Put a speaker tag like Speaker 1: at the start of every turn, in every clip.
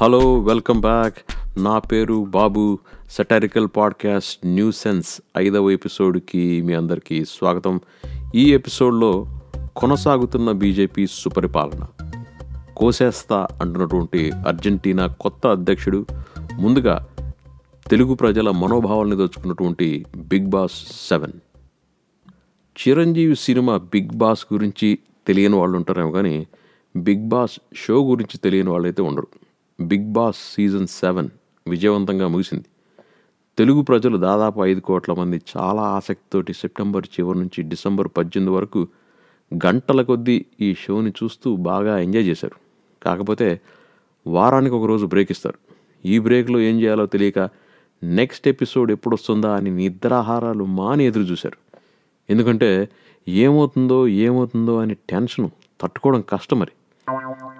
Speaker 1: Hello welcome back. నా పేరు Babu. Satirical podcast new sense ఐదవ ఎపిసోడ్కి మీ అందరికీ స్వాగతం. ఈ ఎపిసోడ్లో కొనసాగుతున్న బీజేపీ సుపరిపాలన. కోసేస్తా అంటున్నటువంటి అర్జెంటీనా కొత్త అధ్యక్షుడు ముందుగా తెలుగు ప్రజల మనోభావాల్ని దోచుకున్నటువంటి Bigg Boss seven. Chiranjeevi cinema Bigg Boss గురించి తెలియని వాళ్ళు ఉంటారేమో కానీ బిగ్ బాస్ షో గురించి తెలియని వాళ్ళైతే ఉండరు. బిగ్ బాస్ సీజన్ సెవెన్ విజయవంతంగా ముగిసింది. తెలుగు ప్రజలు దాదాపు ఐదు కోట్ల మంది చాలా ఆసక్తితోటి సెప్టెంబర్ చివరి నుంచి డిసెంబర్ పద్దెనిమిది వరకు గంటల కొద్దీ ఈ షోని చూస్తూ బాగా ఎంజాయ్ చేశారు. కాకపోతే వారానికి ఒక రోజు బ్రేక్ ఇస్తారు. ఈ బ్రేక్లో ఏం చేయాలో తెలియక నెక్స్ట్ ఎపిసోడ్ ఎప్పుడు వస్తుందా అని నిద్రాహారాలు మాని ఎదురు చూశారు. ఎందుకంటే ఏమవుతుందో ఏమవుతుందో అని టెన్షన్ తట్టుకోవడం కష్టం మరి.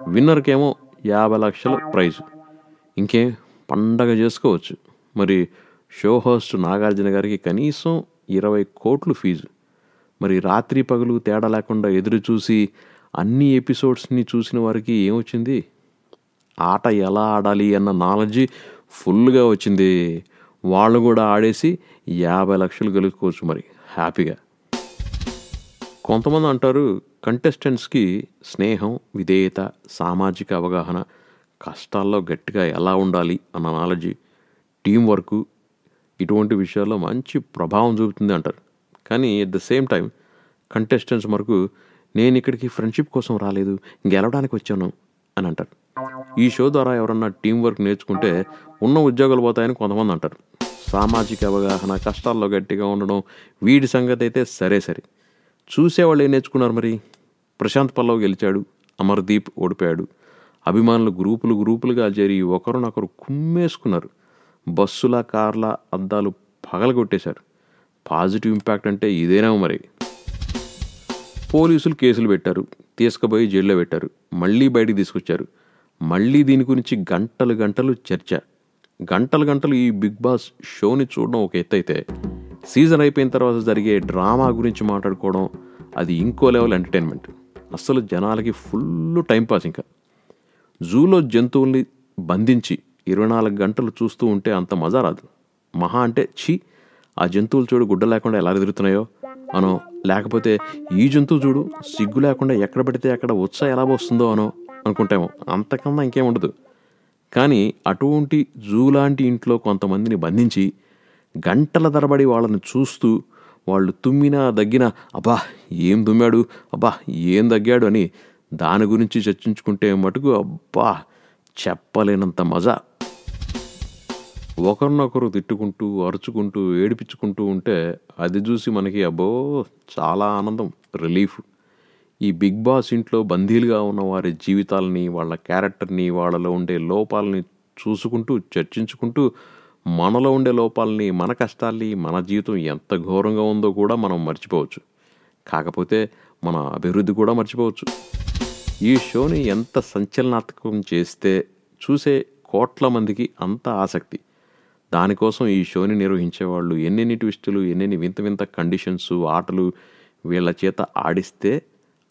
Speaker 1: విన్నర్కేమో యాభై లక్షల ప్రైజ్. ఇంకేం? పండగ చేసుకోవచ్చు. మరి షో హోస్ట్ నాగార్జున గారికి కనీసం ఇరవై కోట్లు ఫీజు. మరి రాత్రి పగలు తేడా లేకుండా ఎదురు చూసి అన్ని ఎపిసోడ్స్ని చూసిన వారికి ఏమొచ్చింది? ఆట ఎలా ఆడాలి అన్న నాలెడ్జ్ ఫుల్గా వచ్చింది. వాళ్ళు కూడా ఆడేసి యాభై లక్షలు గెలుచుకోవచ్చు మరి. హ్యాపీగా. కొంతమంది అంటారు కంటెస్టెంట్స్కి స్నేహం విధేయత సామాజిక అవగాహన కష్టాల్లో గట్టిగా ఎలా ఉండాలి అన్న నాలెడ్జ్ టీం వర్క్ ఇటువంటి విషయాల్లో మంచి ప్రభావం చూపుతుంది అంటారు. కానీ at the same time contestants వరకు నేను ఇక్కడికి ఫ్రెండ్షిప్ కోసం రాలేదు గెలవడానికి వచ్చాను అని అంటారు. ఈ షో ద్వారా ఎవరన్నా టీం వర్క్ నేర్చుకుంటే ఉన్న ఉద్యోగాలు పోతాయని కొంతమంది అంటారు. సామాజిక అవగాహన కష్టాల్లో గట్టిగా ఉండడం వీడి సంగతి అయితే సరే సరే. చూసేవాళ్ళు ఏం నేర్చుకున్నారు మరి? ప్రశాంత్ పల్లవ్ గెలిచాడు అమర్దీప్ ఓడిపోయాడు. అభిమానులు గ్రూపులు గ్రూపులుగా చేరి ఒకరినొకరు కుమ్మేసుకున్నారు. బస్సుల కార్ల అద్దాలు పగలగొట్టేశారు. పాజిటివ్ ఇంపాక్ట్ అంటే ఇదేనా మరి? పోలీసులు కేసులు పెట్టారు తీసుకుపోయి జైల్లో పెట్టారు మళ్ళీ బయటికి తీసుకొచ్చారు. మళ్ళీ దీని గురించి గంటలు గంటలు చర్చ. గంటలు గంటలు ఈ బిగ్ బాస్ షోని చూడడం ఒక ఎత్తు అయితే సీజన్ అయిపోయిన తర్వాత జరిగే డ్రామా గురించి మాట్లాడుకోవడం అది ఇంకో లెవెల్ ఎంటర్టైన్మెంట్. అస్సలు జనాలకి ఫుల్ టైంపాస్ ఇంకా. జూలో జంతువుల్ని బంధించి ఇరవై నాలుగు గంటలు చూస్తూ ఉంటే అంత మజా రాదు. మహా అంటే ఛీ ఆ జంతువులు చూడు గుడ్డ లేకుండా ఎలా ఎదురుతున్నాయో. అనో లేకపోతే ఈ జంతువు చూడు సిగ్గు లేకుండా ఎక్కడ పడితే అక్కడ ఉత్సాహ ఎలా వస్తుందో అనో అనుకుంటామో. అంతకన్నా ఇంకేం ఉండదు. కానీ అటువంటి జూ లాంటి ఇంట్లో కొంతమందిని బంధించి గంటల తరబడి వాళ్ళని చూస్తూ వాళ్ళు తుమ్మినా దగ్గినా అబ్బా ఏం తుమ్మాడు? అబ్బా ఏం దగ్గాడు? అని దాని గురించి చర్చించుకుంటే మటుకు అబ్బా చెప్పలేనంత మజా. ఒకరినొకరు తిట్టుకుంటూ అరుచుకుంటూ ఏడిపించుకుంటూ ఉంటే అది చూసి మనకి అబ్బో చాలా ఆనందం రిలీఫ్. ఈ బిగ్ బాస్ ఇంట్లో బందీలుగా ఉన్న వారి జీవితాలని వాళ్ళ క్యారెక్టర్ని వాళ్ళలో ఉండే లోపాలని చూసుకుంటూ చర్చించుకుంటూ మనలో ఉండే లోపాలని మన కష్టాల్ని మన జీవితం ఎంత ఘోరంగా ఉందో కూడా మనం మర్చిపోవచ్చు. కాకపోతే మన అభివృద్ధి కూడా మర్చిపోవచ్చు. ఈ షోని ఎంత సంచలనాత్మకం చేస్తే చూసే కోట్ల మందికి అంత ఆసక్తి. దానికోసం ఈ షోని నిర్వహించే వాళ్ళు ఎన్నెన్ని ట్విస్టులు ఎన్నెన్ని వింత వింత కండిషన్స్ ఆటలు వీళ్ళ చేత ఆడిస్తే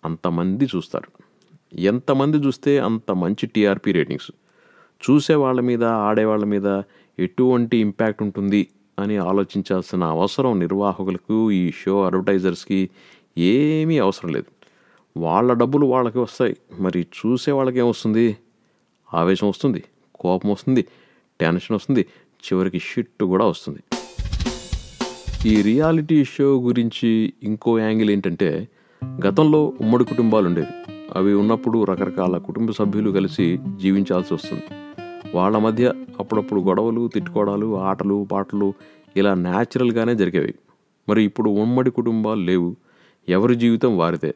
Speaker 1: అంతమంది చూస్తారు. ఎంతమంది చూస్తే అంత మంచి టీఆర్పీ రేటింగ్స్. చూసే వాళ్ళ మీద ఆడేవాళ్ళ మీద ఎటువంటి ఇంపాక్ట్ ఉంటుంది అని ఆలోచించాల్సిన అవసరం నిర్వాహకులకు ఈ షో అడ్వర్టైజర్స్కి ఏమీ అవసరం లేదు. వాళ్ళ డబ్బులు వాళ్ళకి వస్తాయి. మరి చూసే వాళ్ళకి ఏమొస్తుంది ఆవేశం వస్తుంది కోపం వస్తుంది టెన్షన్ వస్తుంది చివరికి షిట్ కూడా వస్తుంది. ఈ రియాలిటీ షో గురించి ఇంకో యాంగిల్ ఏంటంటే గతంలో ఉమ్మడి కుటుంబాలు ఉండేవి అవి ఉన్నప్పుడు రకరకాల కుటుంబ సభ్యులు కలిసి జీవించాల్సి వస్తుంది. వాళ్ళ మధ్య అప్పుడప్పుడు గొడవలు తిట్టుకోవడాలు ఆటలు పాటలు ఇలా న్యాచురల్గానే జరిగేవి. మరి ఇప్పుడు ఉమ్మడి కుటుంబాలు లేవు. ఎవరి జీవితం వారిదే.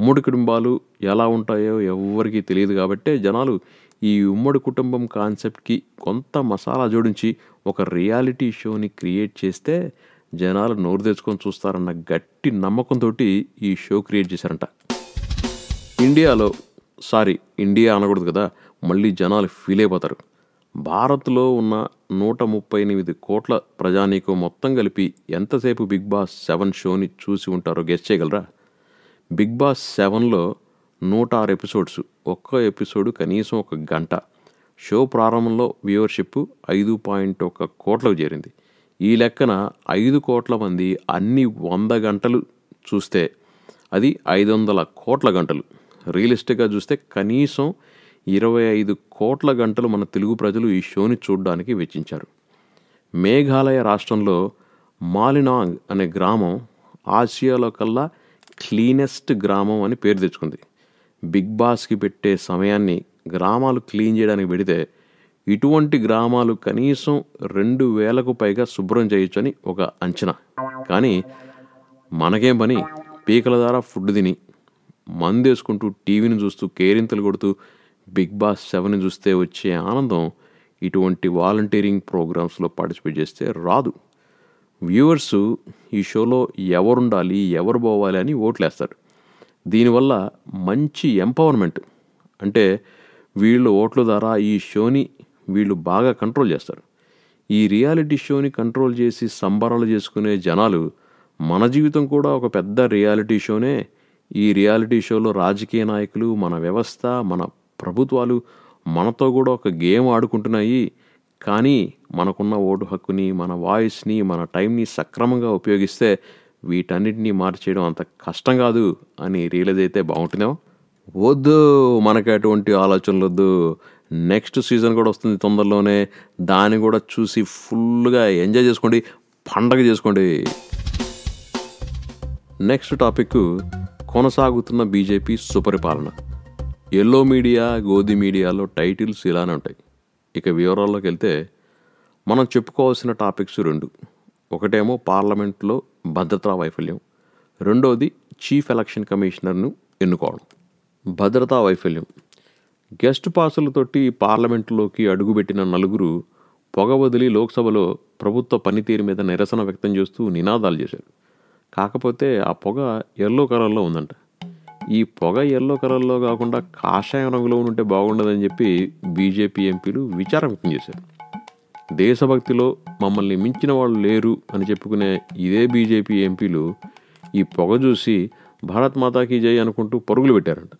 Speaker 1: ఉమ్మడి కుటుంబాలు ఎలా ఉంటాయో ఎవరికీ తెలియదు కాబట్టే జనాలు ఈ ఉమ్మడి కుటుంబం కాన్సెప్ట్కి కొంత మసాలా జోడించి ఒక రియాలిటీ షోని క్రియేట్ చేస్తే జనాలు నోరు తెచ్చుకొని చూస్తారన్న గట్టి నమ్మకంతో ఈ షో క్రియేట్ చేశారంట. ఇండియాలో సారీ ఇండియా అనకూడదు కదా మళ్ళీ జనాలు ఫీల్ అయిపోతారు. భారత్లో ఉన్న నూట ముప్పై ఎనిమిది కోట్ల ప్రజానీకం మొత్తం కలిపి ఎంతసేపు బిగ్ బాస్ సెవెన్ షోని చూసి ఉంటారో గెస్ట్ చేయగలరా? బిగ్ బాస్ సెవెన్లో నూట ఆరు ఎపిసోడ్స్ ఒక్క ఎపిసోడ్ కనీసం ఒక గంట. షో ప్రారంభంలో వ్యూవర్షిప్ ఐదు పాయింట్ ఒక కోట్లకు చేరింది. ఈ లెక్కన ఐదు కోట్ల మంది అన్ని వంద గంటలు చూస్తే అది ఐదు వందల కోట్ల గంటలు. రియలిస్టిక్గా చూస్తే కనీసం ఇరవై ఐదు కోట్ల గంటలు మన తెలుగు ప్రజలు ఈ షోని చూడడానికి వెచ్చించారు. మేఘాలయ రాష్ట్రంలో మాలినాంగ్ అనే గ్రామం ఆసియాలో కల్లా క్లీనెస్ట్ గ్రామం అని పేరు తెచ్చుకుంది. బిగ్ బాస్కి పెట్టే సమయాన్ని గ్రామాలు క్లీన్ చేయడానికి పెడితే ఇటువంటి గ్రామాలు కనీసం రెండు వేలకు పైగా శుభ్రం చేయొచ్చని ఒక అంచనా. కానీ మనకేం పని? పీకల ద్వారా ఫుడ్ తిని మందేసుకుంటూ టీవీని చూస్తూ కేరింతలు కొడుతూ బిగ్ బాస్ సెవెన్ చూస్తే వచ్చే ఆనందం ఇటువంటి వాలంటీరింగ్ ప్రోగ్రామ్స్లో పార్టిసిపేట్ చేస్తే రాదు. వ్యూవర్స్ ఈ షోలో ఎవరుండాలి ఎవరు పోవాలి అని ఓట్లేస్తారు. దీనివల్ల మంచి ఎంపవర్మెంట్ అంటే వీళ్ళు ఓట్ల ద్వారా ఈ షోని వీళ్ళు బాగా కంట్రోల్ చేస్తారు. ఈ రియాలిటీ షోని కంట్రోల్ చేసి సంబరాలు చేసుకునే జనాలు మన జీవితం కూడా ఒక పెద్ద రియాలిటీ షోనే. ఈ రియాలిటీ షోలో రాజకీయ నాయకులు మన వ్యవస్థ మన ప్రభుత్వాలు మనతో కూడా ఒక గేమ్ ఆడుకుంటున్నాయి. కానీ మనకున్న ఓటు హక్కుని మన వాయిస్ని మన టైంని సక్రమంగా ఉపయోగిస్తే వీటన్నిటిని మార్చేయడం అంత కష్టం కాదు అని రియలైజ్ అయితే బాగుంటుందేమో. వద్దు మనకి అటువంటి ఆలోచనలు వద్దు. నెక్స్ట్ సీజన్ కూడా వస్తుంది తొందరలోనే. దాన్ని కూడా చూసి ఫుల్గా ఎంజాయ్ చేసుకోండి. పండగ చేసుకోండి. నెక్స్ట్ టాపిక్ కొనసాగుతున్న బీజేపీ సుపరిపాలన. ఎల్లో మీడియా గోధి మీడియాలో టైటిల్స్ ఇలానే ఉంటాయి. ఇక వివరాల్లోకి వెళ్తే మనం చెప్పుకోవాల్సిన టాపిక్స్ రెండు. ఒకటేమో పార్లమెంట్లో భద్రతా వైఫల్యం. రెండోది చీఫ్ ఎలక్షన్ కమిషనర్ను ఎన్నుకోవడం. భద్రతా వైఫల్యం. గెస్ట్ పాసులతోటి పార్లమెంటులోకి అడుగుపెట్టిన నలుగురు పొగ వదిలి లోక్సభలో ప్రభుత్వ పనితీరు మీద నిరసన వ్యక్తం చేస్తూ నినాదాలు చేశారు. కాకపోతే ఆ పొగ ఎల్లో కలర్లో ఉందంట. ఈ పొగ ఎల్లో కలర్లో కాకుండా కాషాయం రంగులో ఉంటే బాగుండదని చెప్పి బీజేపీ ఎంపీలు విచారం వ్యక్తం చేశారు. దేశభక్తిలో మమ్మల్ని మించిన వాళ్ళు లేరు అని చెప్పుకునే ఇదే బీజేపీ ఎంపీలు ఈ పొగ చూసి భారత్ మాతాకి జై అనుకుంటూ పరుగులు పెట్టారంట.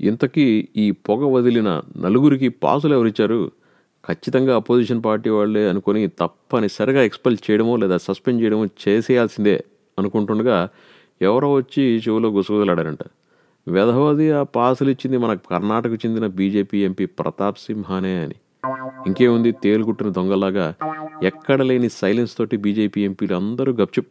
Speaker 1: ఇంతకీ ఈ పొగ వదిలిన నలుగురికి పాసులు ఎవరిచ్చారు? ఖచ్చితంగా అపోజిషన్ పార్టీ వాళ్ళే అనుకొని తప్పనిసరిగా ఎక్స్పెల్ చేయడమో లేదా సస్పెండ్ చేయడమో చేసేయాల్సిందే అనుకుంటుండగా ఎవరో వచ్చి చెవులో గుసగుదలాడారంట వెధవది ఆ పాసులు ఇచ్చింది మన కర్ణాటక చెందిన బీజేపీ ఎంపీ ప్రతాప్ సింహానే అని. ఇంకేముంది? తేలుగుట్టిన దొంగలాగా ఎక్కడ లేని సైలెన్స్ తోటి బీజేపీ ఎంపీలు అందరూ గప్చుప్.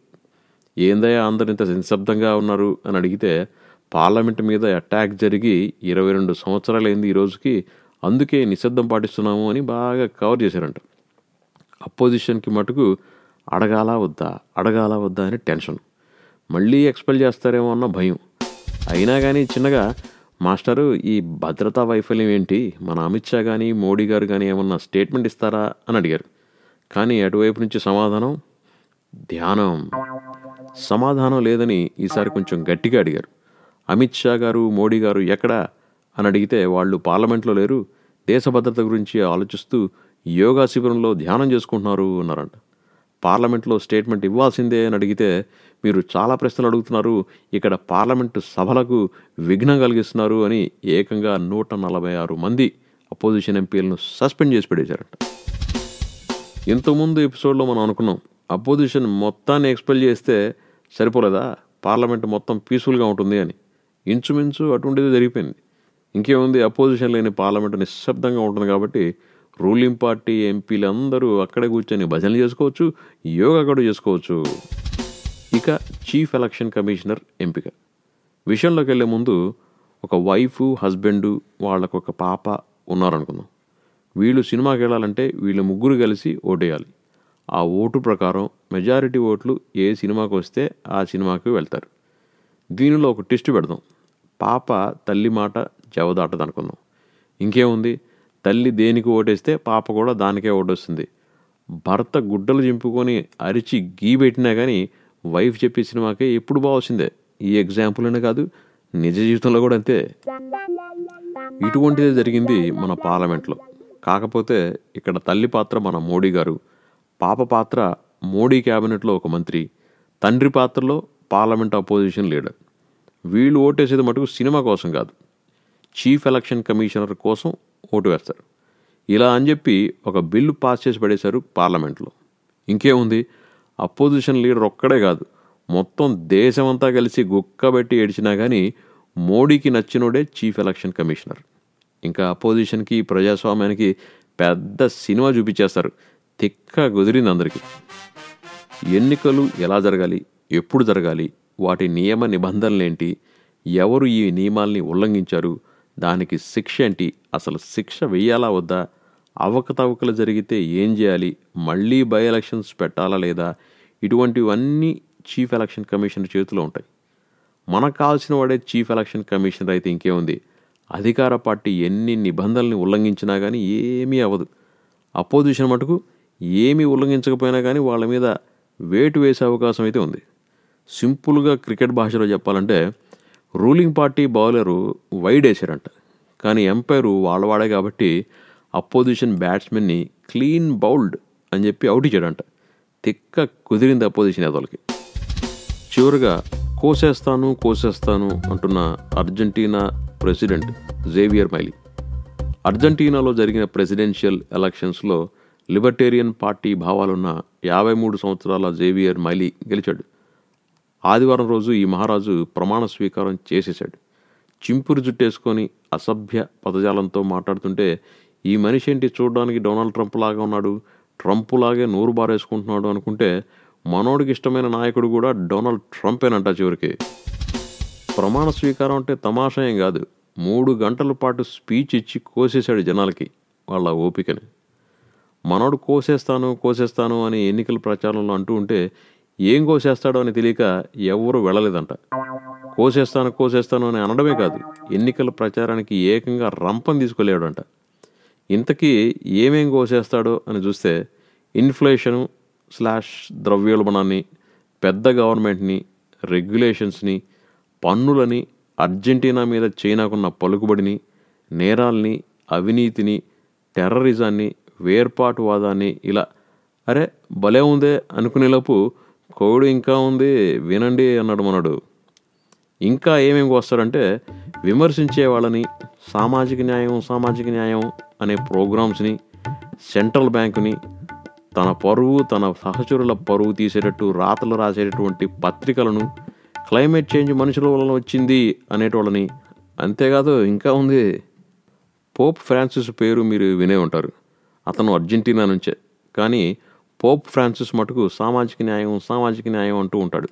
Speaker 1: ఏందయ్యా అందరు ఇంత నిశ్శబ్దంగా ఉన్నారు అని అడిగితే పార్లమెంట్ మీద అటాక్ జరిగి ఇరవై రెండు సంవత్సరాలైంది ఈ రోజుకి అందుకే నిశ్శబ్దం పాటిస్తున్నాము అని బాగా కవర్ చేశారంట. అపోజిషన్కి మటుకు అడగాలా వద్దా అడగాలా వద్దా అని టెన్షన్. మళ్ళీ ఎక్స్పెల్ చేస్తారేమో అన్న భయం. అయినా కానీ చిన్నగా మాస్టరు ఈ భద్రతా వైఫల్యం ఏంటి? మన అమిత్ షా కానీ మోడీ గారు కానీ ఏమన్నా స్టేట్మెంట్ ఇస్తారా? అని అడిగారు. కానీ అటువైపు నుంచి సమాధానం ధ్యానం. సమాధానం లేదని ఈసారి కొంచెం గట్టిగా అడిగారు. అమిత్ షా గారు మోడీ గారు ఎక్కడా? అని అడిగితే వాళ్ళు పార్లమెంట్లో లేరు దేశ భద్రత గురించి ఆలోచిస్తూ యోగా శిబిరంలో ధ్యానం చేసుకుంటున్నారు అన్నారంట. పార్లమెంట్లో స్టేట్మెంట్ ఇవ్వాల్సిందే అని అడిగితే మీరు చాలా ప్రశ్నలు అడుగుతున్నారు. ఇక్కడ పార్లమెంటు సభలకు విఘ్నం కలిగిస్తున్నారు అని ఏకంగా నూట నలభై ఆరు మంది అపోజిషన్ ఎంపీలను సస్పెండ్ చేసి పెట్టేశారట. ఇంతకుముందు ఎపిసోడ్లో మనం అనుకున్నాం అపోజిషన్ మొత్తాన్ని ఎక్స్పెల్ చేస్తే సరిపోలేదా? పార్లమెంట్ మొత్తం పీస్ఫుల్గా ఉంటుంది అని. ఇంచుమించు అటువంటిది జరిగిపోయింది. ఇంకేముంది? అపోజిషన్ లేని పార్లమెంట్ నిశ్శబ్దంగా ఉంటుంది కాబట్టి రూలింగ్ పార్టీ ఎంపీలందరూ అక్కడే కూర్చొని భజనలు చేసుకోవచ్చు యోగా కూడా చేసుకోవచ్చు. ఇక చీఫ్ ఎలక్షన్ కమిషనర్ ఎంపిక. విషయంలోకి వెళ్ళే ముందు ఒక వైఫ్ హస్బెండ్ వాళ్ళకు ఒక పాప ఉన్నారనుకుందాం. వీళ్ళు సినిమాకి వెళ్ళాలంటే వీళ్ళు ముగ్గురు కలిసి ఓటేయాలి. ఆ ఓటు ప్రకారం మెజారిటీ ఓట్లు ఏ సినిమాకి వస్తే ఆ సినిమాకి వెళ్తారు. దీనిలో ఒక టెస్ట్ పెడదాం. పాప తల్లి మాట జవదాటదనుకుందాం. ఇంకేముంది? తల్లి దేనికి ఓటేస్తే పాప కూడా దానికే ఓటొస్తుంది. భర్త గుడ్డలు చింపుకొని అరిచి గీ పెట్టినా కానీ వైఫ్ చెప్పే సినిమాకే ఎప్పుడు బాగొచ్చిందే ఈ ఎగ్జాంపుల్ అనే కాదు నిజ జీవితంలో కూడా అంతే. ఇటువంటిదే జరిగింది మన పార్లమెంట్లో. కాకపోతే ఇక్కడ తల్లి పాత్ర మన మోడీ గారు. పాప పాత్ర మోడీ క్యాబినెట్లో ఒక మంత్రి. తండ్రి పాత్రలో పార్లమెంట్ అపోజిషన్ లీడర్. వీళ్ళు ఓటేసేది మటుకు సినిమా కోసం కాదు. చీఫ్ ఎలక్షన్ కమిషనర్ కోసం ఓటు వేస్తారు. ఇలా అని చెప్పి ఒక బిల్లు పాస్ చేసి పడేశారు పార్లమెంట్లో. ఇంకేముంది? అపోజిషన్ లీడర్ ఒక్కడే కాదు. మొత్తం దేశమంతా కలిసి గుక్కబెట్టి ఏడ్చినా కానీ మోడీకి నచ్చినోడే చీఫ్ ఎలక్షన్ కమిషనర్. ఇంకా అపోజిషన్కి ప్రజాస్వామ్యానికి పెద్ద సినిమా చూపించేస్తారు. తిక్క కుదిరింది అందరికీ. ఎన్నికలు ఎలా జరగాలి? ఎప్పుడు జరగాలి? వాటి నియమ నిబంధనలేంటి? ఎవరు ఈ నియమాల్ని ఉల్లంఘించారు? దానికి శిక్ష ఏంటి? అసలు శిక్ష వెయ్యాలా వద్దా? అవకతవకలు జరిగితే ఏం చేయాలి? మళ్ళీ బై ఎలక్షన్స్ పెట్టాలా లేదా? ఇటువంటివన్నీ చీఫ్ ఎలక్షన్ కమిషనర్ చేతిలో ఉంటాయి. మనకు కావాల్సిన వాడే చీఫ్ ఎలక్షన్ కమిషనర్ అయితే ఇంకేముంది అధికార పార్టీ ఎన్ని నిబంధనల్ని ఉల్లంఘించినా కానీ ఏమీ అవ్వదు. అపోజిషన్ మటుకు ఏమీ ఉల్లంఘించకపోయినా కానీ వాళ్ళ మీద వేటు వేసే అవకాశం అయితే ఉంది. సింపుల్గా క్రికెట్ భాషలో చెప్పాలంటే రూలింగ్ పార్టీ బౌలరు వైడ్ వేశారంట. కానీ ఎంపైరు వాళ్ళవాడే కాబట్టి అపోజిషన్ బ్యాట్స్మెన్ని క్లీన్ బౌల్డ్ అని చెప్పి అవుట్ ఇచ్చాడంట. తిక్క కుదిరింది అపోజిషన్ ఏదోలకి చివరిగా కోసేస్తాను కోసేస్తాను అంటున్న అర్జెంటీనా ప్రెసిడెంట్ జేవియర్ మైలీ. అర్జెంటీనాలో జరిగిన ప్రెసిడెన్షియల్ ఎలక్షన్స్లో లిబర్టేరియన్ పార్టీ భావాలున్న యాభై మూడు సంవత్సరాల జేవియర్ మైలీ గెలిచాడు. ఆదివారం రోజు ఈ మహారాజు ప్రమాణ స్వీకారం చేసేశాడు. చింపురు జుట్టేసుకొని అసభ్య పదజాలంతో మాట్లాడుతుంటే ఈ మనిషి ఏంటి చూడడానికి డొనాల్డ్ ట్రంప్ లాగా ఉన్నాడు ట్రంప్ లాగే నోరు బారేసుకుంటున్నాడు అనుకుంటే మనోడికి ఇష్టమైన నాయకుడు కూడా డొనాల్డ్ ట్రంపేనంట చివరికి. ప్రమాణ స్వీకారం అంటే తమాషా ఏం కాదు మూడు గంటల పాటు స్పీచ్ ఇచ్చి కోసేశాడు జనాలకి వాళ్ళ ఓపికని. మనోడు కోసేస్తాను కోసేస్తాను అని ఎన్నికల ప్రచారంలో అంటూ ఉంటే ఏం కోసేస్తాడో అని తెలియక ఎవరు వెళ్ళలేదంట. కోసేస్తాను కోసేస్తాను అని అనడమే కాదు ఎన్నికల ప్రచారానికి ఏకంగా రంపం తీసుకెళ్ళాడంట. ఇంతకీ ఏమేం కోసేస్తాడో అని చూస్తే ఇన్ఫ్లేషను స్లాష్ ద్రవ్యోల్బణాన్ని పెద్ద గవర్నమెంట్ని రెగ్యులేషన్స్ని పన్నులని అర్జెంటీనా మీద చైనాకున్న పలుకుబడిని నేరాల్ని అవినీతిని టెర్రరిజాన్ని వేర్పాటువాదాన్ని ఇలా అరే భలే ఉందే అనుకునేలోపు కోవిడ్ ఇంకా ఉంది వినండి అన్నాడు మనడు. ఇంకా ఏమేమి వస్తాడంటే విమర్శించే వాళ్ళని సామాజిక న్యాయం సామాజిక న్యాయం అనే ప్రోగ్రామ్స్ని సెంట్రల్ బ్యాంకుని తన పరువు తన సహచరుల పరువు తీసేటట్టు రాతలు రాసేటటువంటి పత్రికలను క్లైమేట్ చేంజ్ మనుషుల వలన వచ్చింది అనేటోళ్ళని అంతేకాదు ఇంకా ఉంది. పోప్ ఫ్రాన్సిస్ పేరు మీరు వినే ఉంటారు. అతను అర్జెంటీనా నుంచే. కానీ పోప్ ఫ్రాన్సిస్ మటుకు సామాజిక న్యాయం సామాజిక న్యాయం అంటూ ఉంటాడు.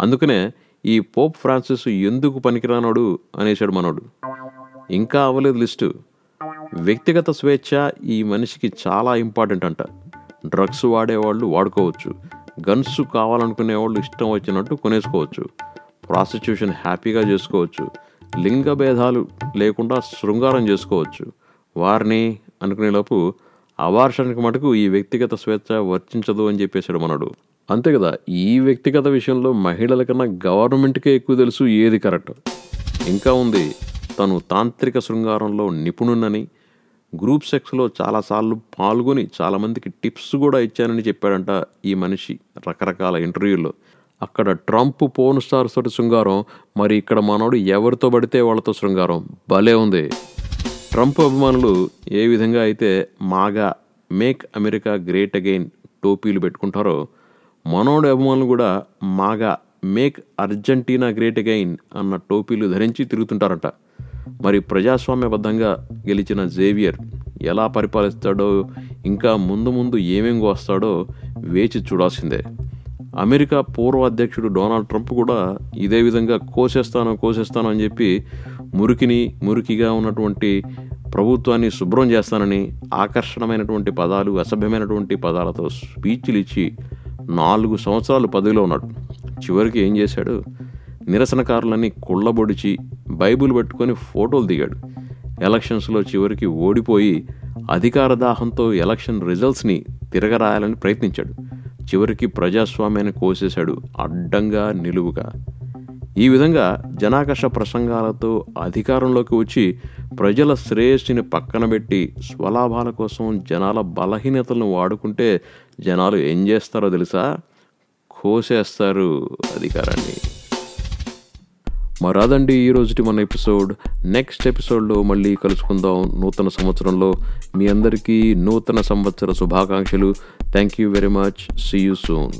Speaker 1: అందుకనే ఈ పోప్ ఫ్రాన్సిస్ ఎందుకు పనికిరానోడు అనేసాడు మనోడు. ఇంకా అవ్వలేదు లిస్టు. వ్యక్తిగత స్వేచ్ఛ ఈ మనిషికి చాలా ఇంపార్టెంట్ అంట. డ్రగ్స్ వాడేవాళ్ళు వాడుకోవచ్చు. గన్స్ కావాలనుకునే వాళ్ళు ఇష్టం వచ్చినట్టు కొనేసుకోవచ్చు. ప్రాసిక్యూషన్ హ్యాపీగా చేసుకోవచ్చు. లింగ భేదాలు లేకుండా శృంగారం చేసుకోవచ్చు. వారిని అనుకునేలోపు అవార్షణకు మటుకు ఈ వ్యక్తిగత స్వేచ్ఛ వర్తించదు అని చెప్పేశాడు మనడు. అంతే కదా ఈ వ్యక్తిగత విషయంలో మహిళల కన్నా గవర్నమెంట్కే ఎక్కువ తెలుసు ఏది కరెక్ట్. ఇంకా ఉంది తను తాంత్రిక శృంగారంలో నిపుణునని గ్రూప్ సెక్స్లో చాలాసార్లు పాల్గొని చాలామందికి టిప్స్ కూడా ఇచ్చానని చెప్పాడంట ఈ మనిషి రకరకాల ఇంటర్వ్యూల్లో. అక్కడ ట్రంప్ పోన్ స్టార్స్ తోటి శృంగారం మరి ఇక్కడ మనోడు ఎవరితో పడితే వాళ్ళతో శృంగారం. భలే ఉంది. ట్రంప్ అభిమానులు ఏ విధంగా అయితే మాగా మేక్ అమెరికా గ్రేట్ అగైన్ టోపీలు పెట్టుకుంటారో మనోడి అభిమానులు కూడా మాగా మేక్ అర్జెంటీనా గ్రేట్ అగైన్ అన్న టోపీలు ధరించి తిరుగుతుంటారట. మరి ప్రజాస్వామ్యబద్ధంగా గెలిచిన జేవియర్ ఎలా పరిపాలిస్తాడో ఇంకా ముందు ముందు ఏమేం వస్తాడో వేచి చూడాల్సిందే. అమెరికా పూర్వ అధ్యక్షుడు డొనాల్డ్ ట్రంప్ కూడా ఇదే విధంగా కోసేస్తాను కోసేస్తాను అని చెప్పి మురికిని మురికిగా ఉన్నటువంటి ప్రభుత్వాన్ని శుభ్రం చేస్తానని ఆకర్షణమైనటువంటి పదాలు అసభ్యమైనటువంటి పదాలతో స్పీచ్లు ఇచ్చి నాలుగు సంవత్సరాలు పదవిలో ఉన్నాడు. చివరికి ఏం చేశాడు? నిరసనకారులని కుళ్ళబొడిచి బైబుల్ పెట్టుకొని ఫోటోలు దిగాడు. ఎలక్షన్స్లో చివరికి ఓడిపోయి అధికార దాహంతో ఎలక్షన్ రిజల్ట్స్ని తిరగరాయాలని ప్రయత్నించాడు. చివరికి ప్రజాస్వామ్యాన్ని కోసేశాడు అడ్డంగా నిలువుగా. ఈ విధంగా జనాకర్ష ప్రసంగాలతో అధికారంలోకి వచ్చి ప్రజల శ్రేయస్సుని పక్కన పెట్టి స్వలాభాల కోసం జనాల బలహీనతలను వాడుకుంటే జనాలు ఏం చేస్తారో తెలుసా? కోసేస్తారు అధికారాన్ని. మరాదండి ఈరోజుటి ఈ రోజుటి మన ఎపిసోడ్. నెక్స్ట్ ఎపిసోడ్లో మళ్ళీ కలుసుకుందాం నూతన సంవత్సరంలో. మీ అందరికీ నూతన సంవత్సర శుభాకాంక్షలు. Thank you very much. See you soon